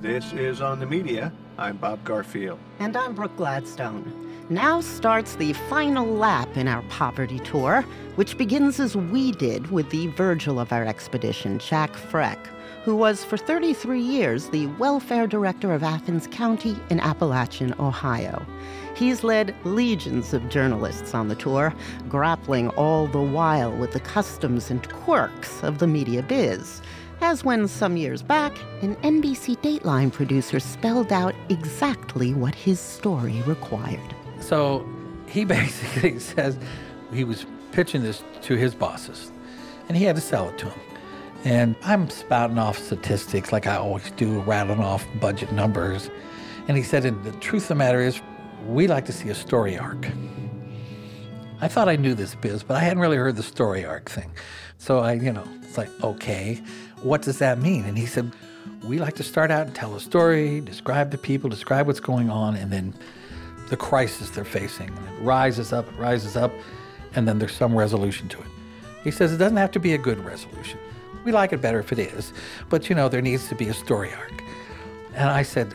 This is On the Media. I'm Bob Garfield. And I'm Brooke Gladstone. Now starts the final lap in our poverty tour, which begins as we did with the Virgil of our expedition, Jack Frech, who was for 33 years the welfare director of Athens County in Appalachian, Ohio. He's led legions of journalists on the tour, grappling all the while with the customs and quirks of the media biz as when some years back, an NBC Dateline producer spelled out exactly what his story required. So he basically says he was pitching this to his bosses, and he had to sell it to them. And I'm spouting off statistics like I always do, rattling off budget numbers. And he said, and the truth of the matter is, we like to see a story arc. I thought I knew this biz, but I hadn't really heard the story arc thing. So I, you know, it's like, okay what does that mean? And he said, we like to start out and tell a story, describe the people, describe what's going on, and then the crisis they're facing. And it rises up, it rises up, and then there's some resolution to it. He says it doesn't have to be a good resolution. We like it better if it is, but you know, there needs to be a story arc. And I said,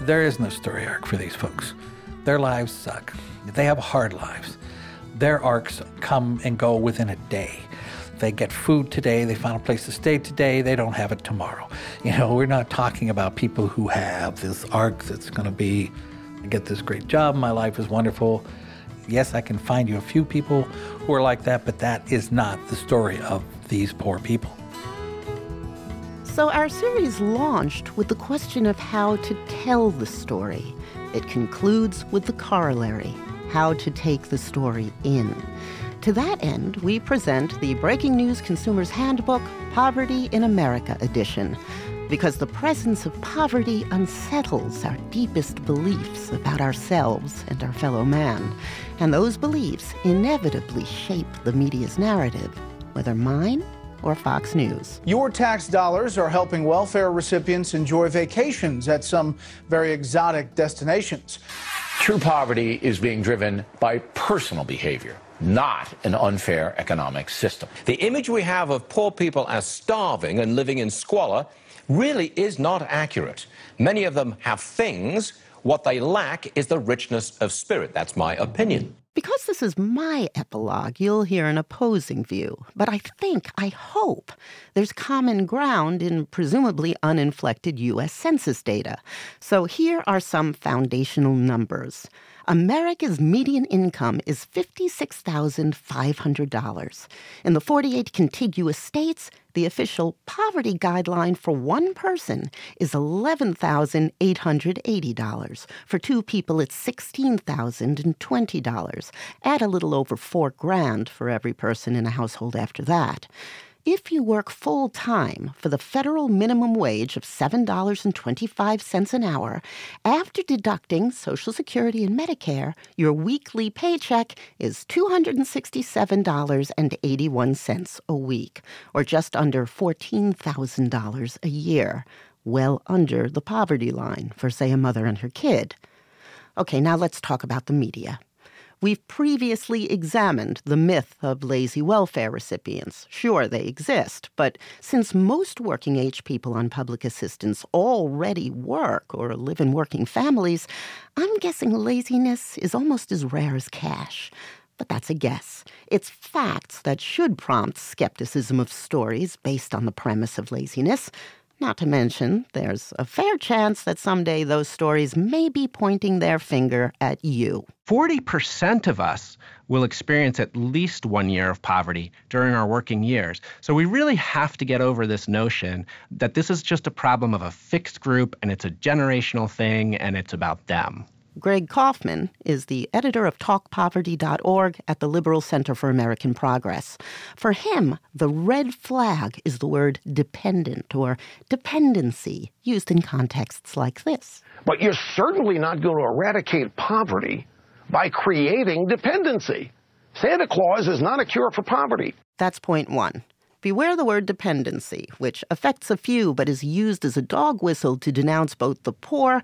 there is no story arc for these folks. Their lives suck. They have hard lives. Their arcs come and go within a day. They get food today, they find a place to stay today, they don't have it tomorrow. You know, we're not talking about people who have this arc that's going to be, I get this great job, my life is wonderful. Yes, I can find you a few people who are like that, but that is not the story of these poor people. So, our series launched with the question of how to tell the story. It concludes with the corollary how to take the story in. To that end, we present the Breaking News Consumer's Handbook Poverty in America edition, because the presence of poverty unsettles our deepest beliefs about ourselves and our fellow man. And those beliefs inevitably shape the media's narrative, whether mine or Fox News. Your tax dollars are helping welfare recipients enjoy vacations at some very exotic destinations. True poverty is being driven by personal behavior not an unfair economic system. The image we have of poor people as starving and living in squalor really is not accurate. Many of them have things. What they lack is the richness of spirit. That's my opinion. Because this is my epilogue, you'll hear an opposing view. But I think, I hope, there's common ground in presumably uninflected U.S. Census data. So here are some foundational numbers. America's median income is $56,500. In the 48 contiguous states, the official poverty guideline for one person is $11,880. For two people, it's $16,020. Add a little over four grand for every person in a household after that. If you work full time for the federal minimum wage of $7.25 an hour, after deducting Social Security and Medicare, your weekly paycheck is $267.81 a week, or just under $14,000 a year, well under the poverty line for, say, a mother and her kid. Okay, now let's talk about the media. We've previously examined the myth of lazy welfare recipients. Sure, they exist, but since most working age people on public assistance already work or live in working families, I'm guessing laziness is almost as rare as cash. But that's a guess. It's facts that should prompt skepticism of stories based on the premise of laziness. Not to mention, there's a fair chance that someday those stories may be pointing their finger at you. 40% of us will experience at least one year of poverty during our working years. So we really have to get over this notion that this is just a problem of a fixed group and it's a generational thing and it's about them. Greg Kaufmann is the editor of TalkPoverty.org at the Liberal Center for American Progress. For him, the red flag is the word dependent or dependency, used in contexts like this. But you're certainly not going to eradicate poverty by creating dependency. Santa Claus is not a cure for poverty. That's point one. Beware the word dependency, which affects a few but is used as a dog whistle to denounce both the poor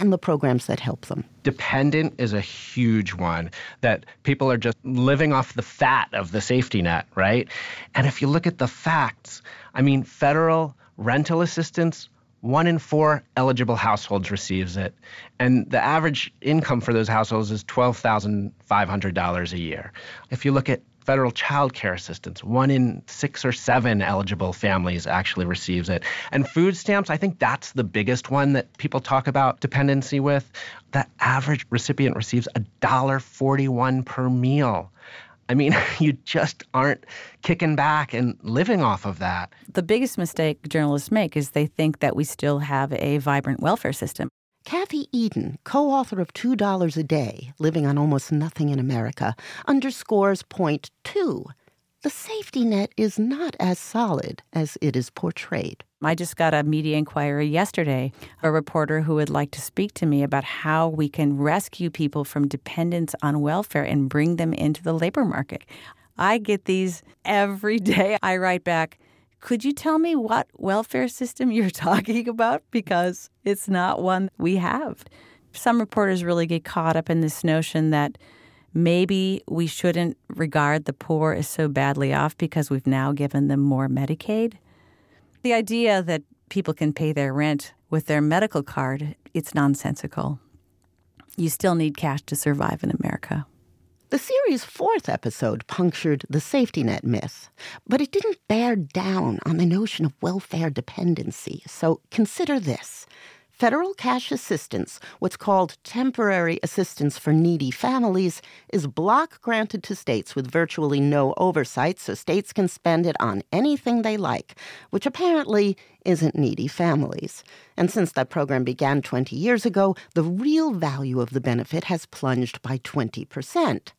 and the programs that help them. Dependent is a huge one that people are just living off the fat of the safety net, right? And if you look at the facts, I mean, federal rental assistance one in four eligible households receives it. And the average income for those households is $12,500 a year. If you look at federal child care assistance. One in six or seven eligible families actually receives it. And food stamps, I think that's the biggest one that people talk about dependency with. The average recipient receives $1.41 per meal. I mean, you just aren't kicking back and living off of that. The biggest mistake journalists make is they think that we still have a vibrant welfare system. Kathy Edin, co author of $2 a Day Living on Almost Nothing in America, underscores point two the safety net is not as solid as it is portrayed. I just got a media inquiry yesterday, a reporter who would like to speak to me about how we can rescue people from dependence on welfare and bring them into the labor market. I get these every day. I write back, could you tell me what welfare system you're talking about? Because it's not one we have. Some reporters really get caught up in this notion that maybe we shouldn't regard the poor as so badly off because we've now given them more Medicaid. The idea that people can pay their rent with their medical card, it's nonsensical. You still need cash to survive in America. The series' fourth episode punctured the safety net myth, but it didn't bear down on the notion of welfare dependency. So consider this. Federal cash assistance, what's called temporary assistance for needy families, is block granted to states with virtually no oversight so states can spend it on anything they like, which apparently isn't needy families. And since that program began 20 years ago, the real value of the benefit has plunged by 20%.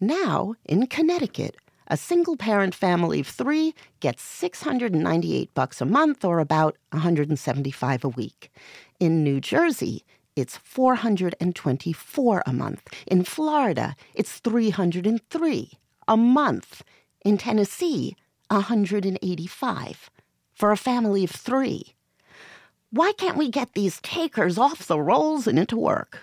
Now, in Connecticut, a single parent family of three gets 698 bucks a month or about 175 a week. In New Jersey, it's 424 a month. In Florida, it's 303 a month. In Tennessee, 185 for a family of three. Why can't we get these takers off the rolls and into work?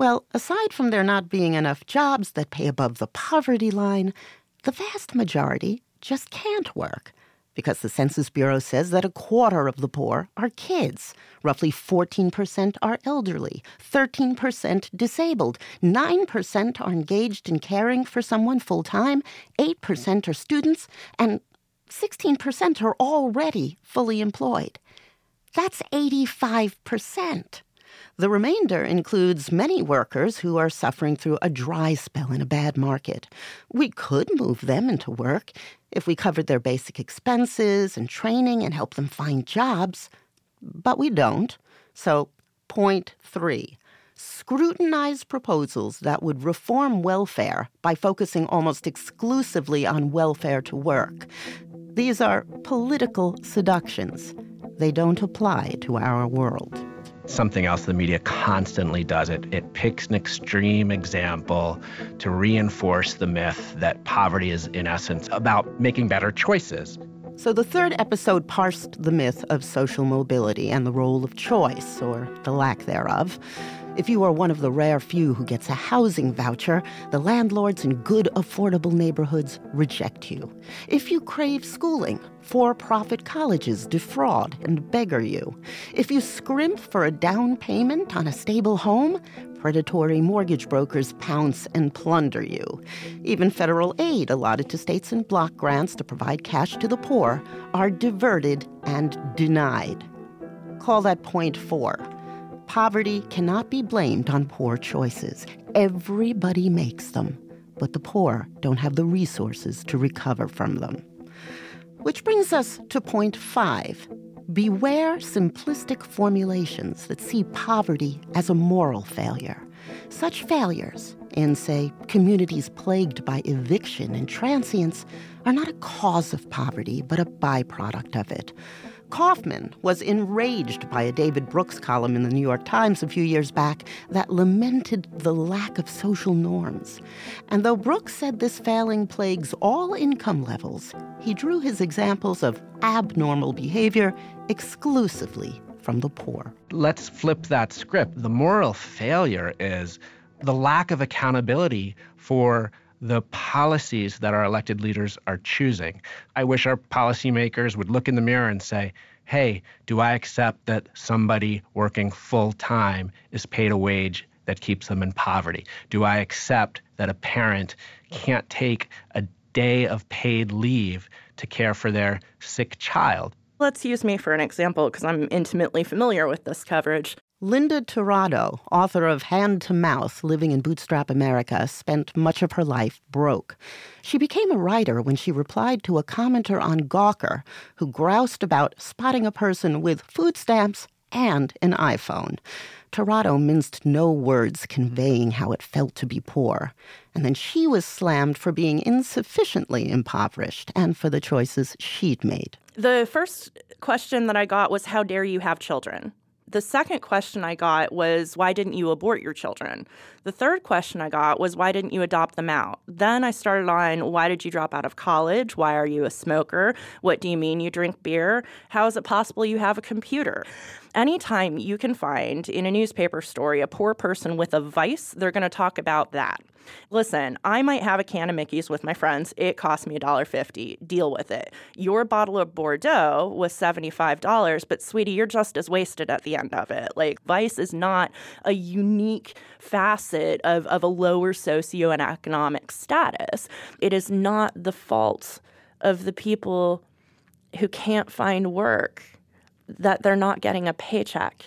Well, aside from there not being enough jobs that pay above the poverty line, the vast majority just can't work because the Census Bureau says that a quarter of the poor are kids. Roughly 14% are elderly, 13% disabled, 9% are engaged in caring for someone full time, 8% are students, and 16% are already fully employed. That's 85%. The remainder includes many workers who are suffering through a dry spell in a bad market. We could move them into work if we covered their basic expenses and training and help them find jobs, but we don't. So, point three scrutinize proposals that would reform welfare by focusing almost exclusively on welfare to work. These are political seductions. They don't apply to our world something else the media constantly does. It, it picks an extreme example to reinforce the myth that poverty is, in essence, about making better choices. So, the third episode parsed the myth of social mobility and the role of choice, or the lack thereof. If you are one of the rare few who gets a housing voucher, the landlords in good, affordable neighborhoods reject you. If you crave schooling, for profit colleges defraud and beggar you. If you scrimp for a down payment on a stable home, predatory mortgage brokers pounce and plunder you. Even federal aid allotted to states and block grants to provide cash to the poor are diverted and denied. Call that point four Poverty cannot be blamed on poor choices. Everybody makes them, but the poor don't have the resources to recover from them. Which brings us to point five beware simplistic formulations that see poverty as a moral failure. Such failures, in, say, communities plagued by eviction and transience, are not a cause of poverty, but a byproduct of it. Kaufmann was enraged by a David Brooks column in the New York Times a few years back that lamented the lack of social norms. And though Brooks said this failing plagues all income levels, he drew his examples of abnormal behavior exclusively from the poor. Let's flip that script. The moral failure is the lack of accountability for the policies that our elected leaders are choosing. I wish our policymakers would look in the mirror and say, hey, do I accept that somebody working full time is paid a wage that keeps them in poverty? Do I accept that a parent can't take a day of paid leave to care for their sick child? Let's use me for an example because I'm intimately familiar with this coverage. Linda Tirado, author of Hand to Mouth Living in Bootstrap America, spent much of her life broke. She became a writer when she replied to a commenter on Gawker who groused about spotting a person with food stamps and an iPhone. Tirado minced no words conveying how it felt to be poor. And then she was slammed for being insufficiently impoverished and for the choices she'd made. The first question that I got was, How dare you have children? The second question I got was, Why didn't you abort your children? The third question I got was, Why didn't you adopt them out? Then I started on, Why did you drop out of college? Why are you a smoker? What do you mean you drink beer? How is it possible you have a computer? Anytime you can find in a newspaper story a poor person with a vice, they're going to talk about that. Listen, I might have a can of Mickey's with my friends. It cost me $1.50. Deal with it. Your bottle of Bordeaux was $75, but sweetie, you're just as wasted at the end of it. Like, vice is not a unique facet of, of a lower socioeconomic status. It is not the fault of the people who can't find work that they're not getting a paycheck.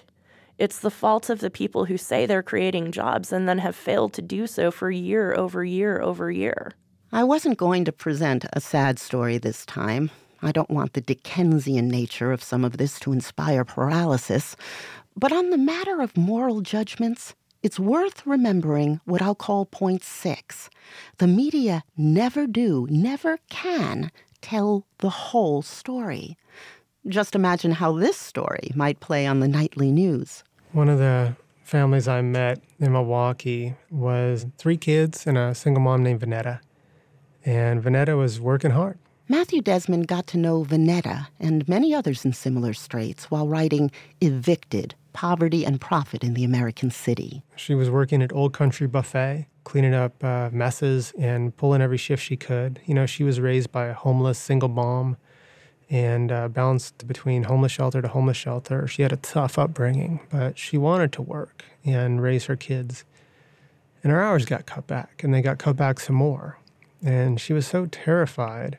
It's the fault of the people who say they're creating jobs and then have failed to do so for year over year over year. I wasn't going to present a sad story this time. I don't want the Dickensian nature of some of this to inspire paralysis. But on the matter of moral judgments, it's worth remembering what I'll call point six. The media never do, never can tell the whole story. Just imagine how this story might play on the nightly news. One of the families I met in Milwaukee was three kids and a single mom named Vanetta. And Vanetta was working hard. Matthew Desmond got to know Vanetta and many others in similar straits while writing Evicted Poverty and Profit in the American City. She was working at Old Country Buffet, cleaning up uh, messes and pulling every shift she could. You know, she was raised by a homeless single mom and uh, bounced between homeless shelter to homeless shelter. She had a tough upbringing, but she wanted to work and raise her kids. And her hours got cut back, and they got cut back some more. And she was so terrified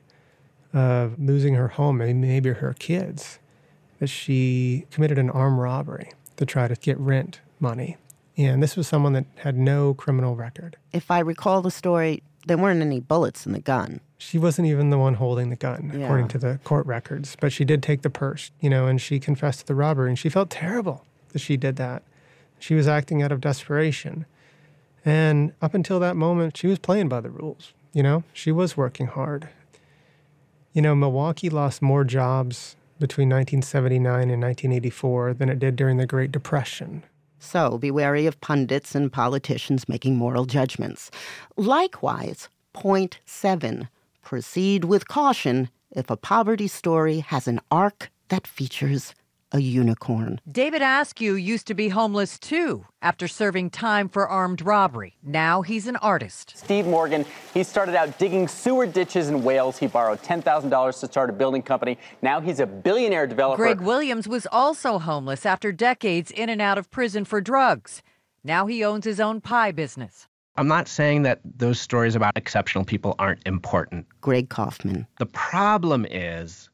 of losing her home and maybe her kids that she committed an armed robbery to try to get rent money. And this was someone that had no criminal record. If I recall the story, there weren't any bullets in the gun she wasn't even the one holding the gun, yeah. according to the court records. But she did take the purse, you know, and she confessed to the robbery, and she felt terrible that she did that. She was acting out of desperation. And up until that moment, she was playing by the rules, you know, she was working hard. You know, Milwaukee lost more jobs between 1979 and 1984 than it did during the Great Depression. So be wary of pundits and politicians making moral judgments. Likewise, point seven Proceed with caution if a poverty story has an arc that features a unicorn. David Askew used to be homeless too after serving time for armed robbery. Now he's an artist. Steve Morgan, he started out digging sewer ditches in Wales. He borrowed $10,000 to start a building company. Now he's a billionaire developer. Greg Williams was also homeless after decades in and out of prison for drugs. Now he owns his own pie business. I'm not saying that those stories about exceptional people aren't important. Greg Kaufmann. The problem is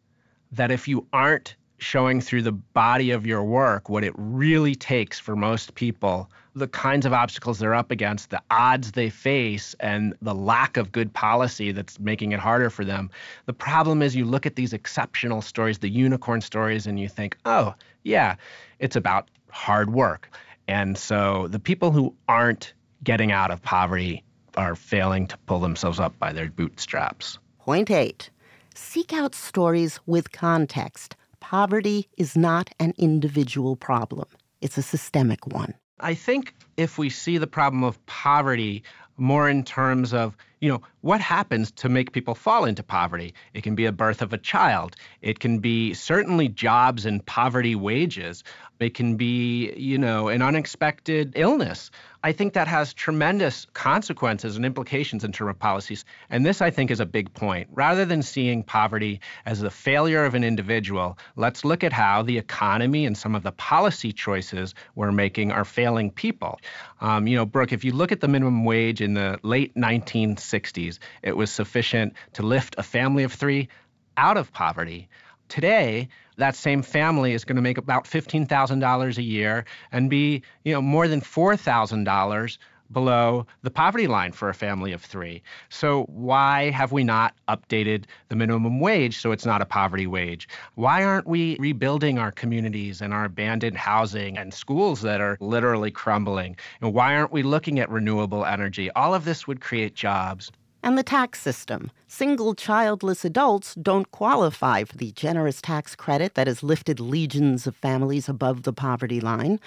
that if you aren't showing through the body of your work what it really takes for most people, the kinds of obstacles they're up against, the odds they face, and the lack of good policy that's making it harder for them. The problem is you look at these exceptional stories, the unicorn stories, and you think, oh, yeah, it's about hard work. And so the people who aren't getting out of poverty are failing to pull themselves up by their bootstraps. Point eight seek out stories with context. Poverty is not an individual problem, it's a systemic one. I think if we see the problem of poverty more in terms of you know, what happens to make people fall into poverty? It can be a birth of a child. It can be certainly jobs and poverty wages. It can be, you know, an unexpected illness. I think that has tremendous consequences and implications in terms of policies. And this, I think, is a big point. Rather than seeing poverty as the failure of an individual, let's look at how the economy and some of the policy choices we're making are failing people. Um, you know, Brooke, if you look at the minimum wage in the late 1960s, it was sufficient to lift a family of three out of poverty. Today, that same family is going to make about $15,000 a year and be, you know, more than $4,000 below the poverty line for a family of three. So, why have we not updated the minimum wage so it's not a poverty wage? Why aren't we rebuilding our communities and our abandoned housing and schools that are literally crumbling? And why aren't we looking at renewable energy? All of this would create jobs and the tax system. Single childless adults don't qualify for the generous tax credit that has lifted legions of families above the poverty line.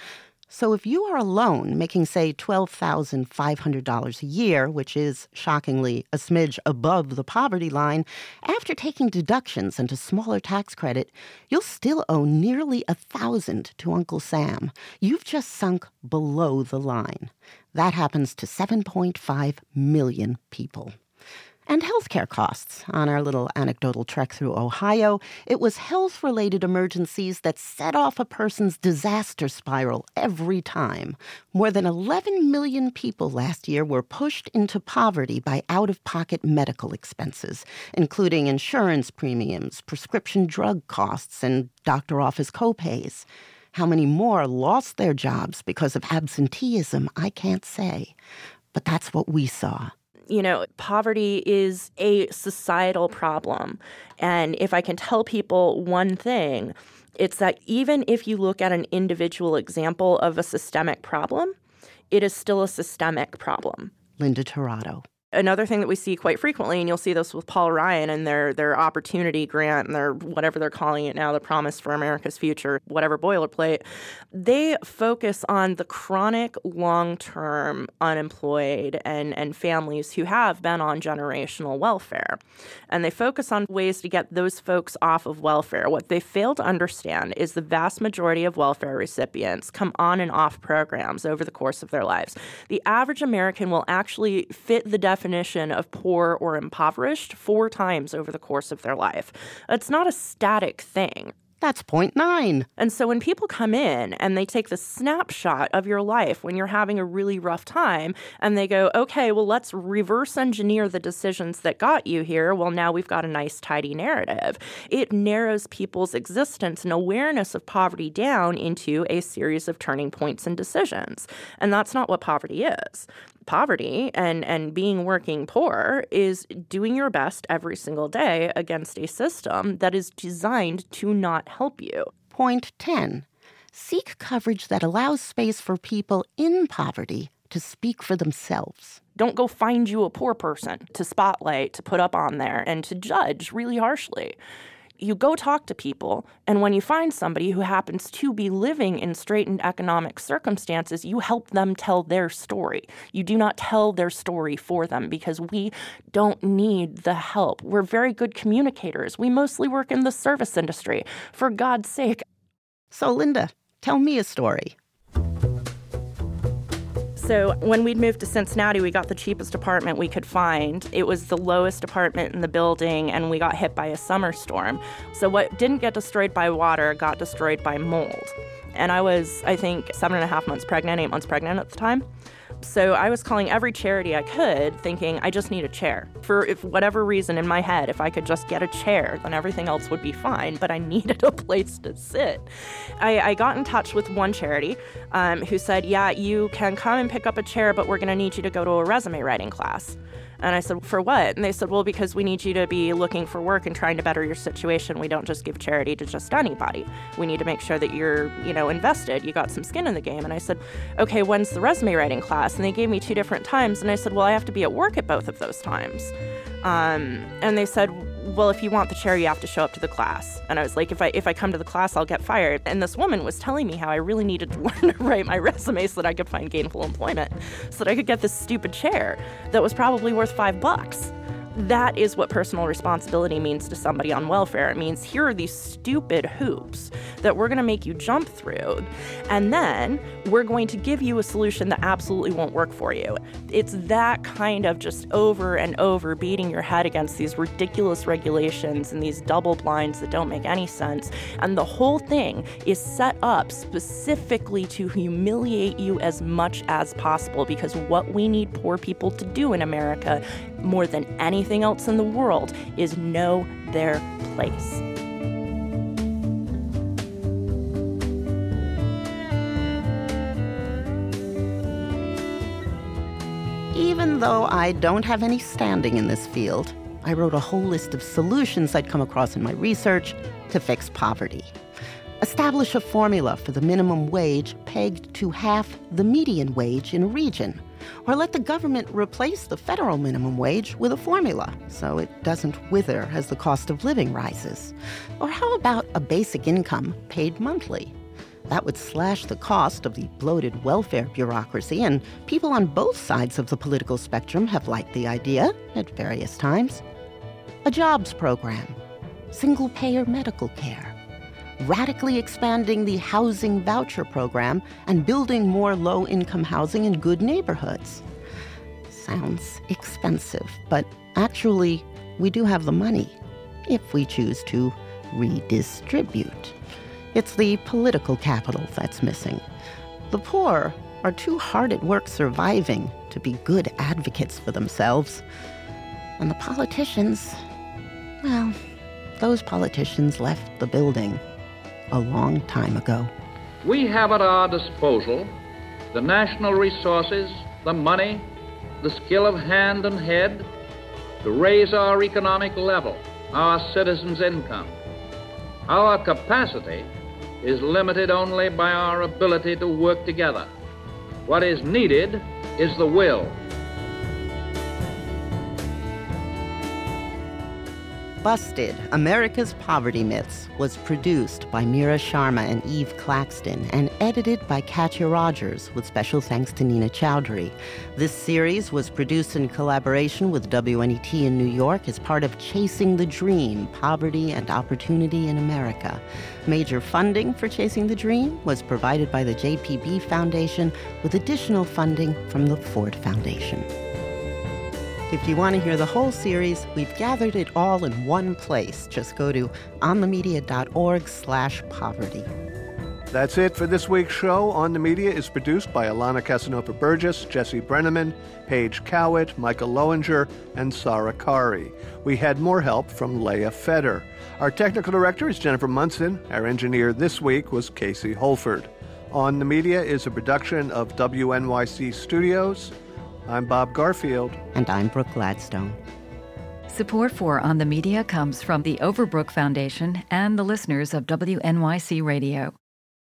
So if you are alone making, say, $12,500 a year, which is shockingly a smidge above the poverty line, after taking deductions and a smaller tax credit, you'll still owe nearly a thousand to Uncle Sam. You've just sunk below the line. That happens to 7.5 million people and healthcare costs. On our little anecdotal trek through Ohio, it was health related emergencies that set off a person's disaster spiral every time. More than 11 million people last year were pushed into poverty by out of pocket medical expenses, including insurance premiums, prescription drug costs, and doctor office copays. How many more lost their jobs because of absenteeism, I can't say. But that's what we saw you know, poverty is a societal problem. And if I can tell people one thing, it's that even if you look at an individual example of a systemic problem, it is still a systemic problem. Linda Tirado another thing that we see quite frequently, and you'll see this with Paul Ryan and their their opportunity grant and their whatever they're calling it now, the Promise for America's Future, whatever boilerplate, they focus on the chronic long-term unemployed and, and families who have been on generational welfare. And they focus on ways to get those folks off of welfare. What they fail to understand is the vast majority of welfare recipients come on and off programs over the course of their lives. The average American will actually fit the definition definition of poor or impoverished four times over the course of their life. It's not a static thing. That's point nine. And so when people come in and they take the snapshot of your life when you're having a really rough time and they go, okay, well, let's reverse engineer the decisions that got you here. Well, now we've got a nice, tidy narrative. It narrows people's existence and awareness of poverty down into a series of turning points and decisions. And that's not what poverty is poverty and, and being working poor is doing your best every single day against a system that is designed to not help you. Point 10 Seek coverage that allows space for people in poverty to speak for themselves. Don't go find you a poor person to spotlight, to put up on there, and to judge really harshly you go talk to people, and when you find somebody who happens to be living in straitened economic circumstances, you help them tell their story. You do not tell their story for them because we don't need the help. We're very good communicators. We mostly work in the service industry. For God's sake. So, Linda, tell me a story. So when we'd moved to Cincinnati, we got the cheapest apartment we could find. It was the lowest apartment in the building, and we got hit by a summer storm. So what didn't get destroyed by water got destroyed by mold. And I was, I think, seven and a half months pregnant, eight months pregnant at the time. So I was calling every charity I could, thinking, I just need a chair. For if whatever reason in my head, if I could just get a chair, then everything else would be fine, but I needed a place to sit. I, I got in touch with one charity um, who said, Yeah, you can come and pick up a chair, but we're going to need you to go to a resume writing class. And I said, For what? And they said, Well, because we need you to be looking for work and trying to better your situation. We don't just give charity to just anybody. We need to make sure that you're, you know, invested. You got some skin in the game. And I said, Okay, when's the resume writing class? And they gave me two different times. And I said, Well, I have to be at work at both of those times. Um, and they said, well, if you want the chair, you have to show up to the class. And I was like, if I if I come to the class, I'll get fired. And this woman was telling me how I really needed to learn to write my resume so that I could find gainful employment, so that I could get this stupid chair that was probably worth five bucks that is what personal responsibility means to somebody on welfare. It means here are these stupid hoops that we're going to make you jump through, and then we're going to give you a solution that absolutely won't work for you. It's that kind of just over and over beating your head against these ridiculous regulations and these double blinds that don't make any sense. And the whole thing is set up specifically to humiliate you as much as possible because what we need poor people to do in America more than anything else in the world is know their place. Even though I don't have any standing in this field, I wrote a whole list of solutions I'd come across in my research to fix poverty. Establish a formula for the minimum wage pegged to half the median wage in a region or let the government replace the federal minimum wage with a formula so it doesn't wither as the cost of living rises. Or how about a basic income paid monthly? That would slash the cost of the bloated welfare bureaucracy, and people on both sides of the political spectrum have liked the idea at various times. A jobs program, single payer medical care, radically expanding the housing voucher program and building more low income housing in good neighborhoods. Sounds expensive, but actually, we do have the money if we choose to redistribute. It's the political capital that's missing. The poor are too hard at work surviving to be good advocates for themselves. And the politicians, well, those politicians left the building a long time ago. We have at our disposal the national resources, the money, the skill of hand and head to raise our economic level, our citizens' income. Our capacity is limited only by our ability to work together. What is needed is the will. Busted America's Poverty Myths was produced by Meara Sharma and Eve Claxton and edited by Katya Rogers with special thanks to Nina Chaudry. This series was produced in collaboration with WNET in New York as part of Chasing the Dream Poverty and Opportunity in America. Major funding for Chasing the Dream was provided by the JPB Foundation with additional funding from the Ford Foundation. If you want to hear the whole series, we've gathered it all in one place. Just go to onthemedia.org slash poverty. That's it for this week's show. On the Media is produced by Alana Casanova Burgess, Jesse Brenneman, Paige Cowett, Micah Loewinger, and Sarah Qari. We had more help from Leah Feder. Our technical director is Jennifer Munson. Our engineer this week was Casey Holford. On the Media is a production of WNYC Studios. I'm Bob Garfield. And I'm Brooke Gladstone. Support for On the Media comes from the Overbrook Foundation and the listeners of WNYC Radio.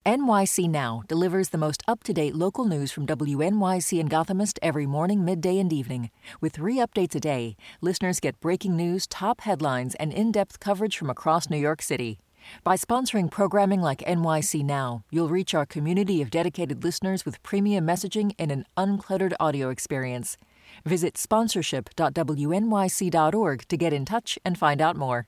NYC Now delivers the most up to date local news from WNYC and Gothamist every morning, midday, and evening. With three updates a day, listeners get breaking news, top headlines, and in depth coverage from across New York City. By sponsoring programming like NYC Now, you'll reach our community of dedicated listeners with premium messaging and an uncluttered audio experience. Visit sponsorship.wnyc.org to get in touch and find out more.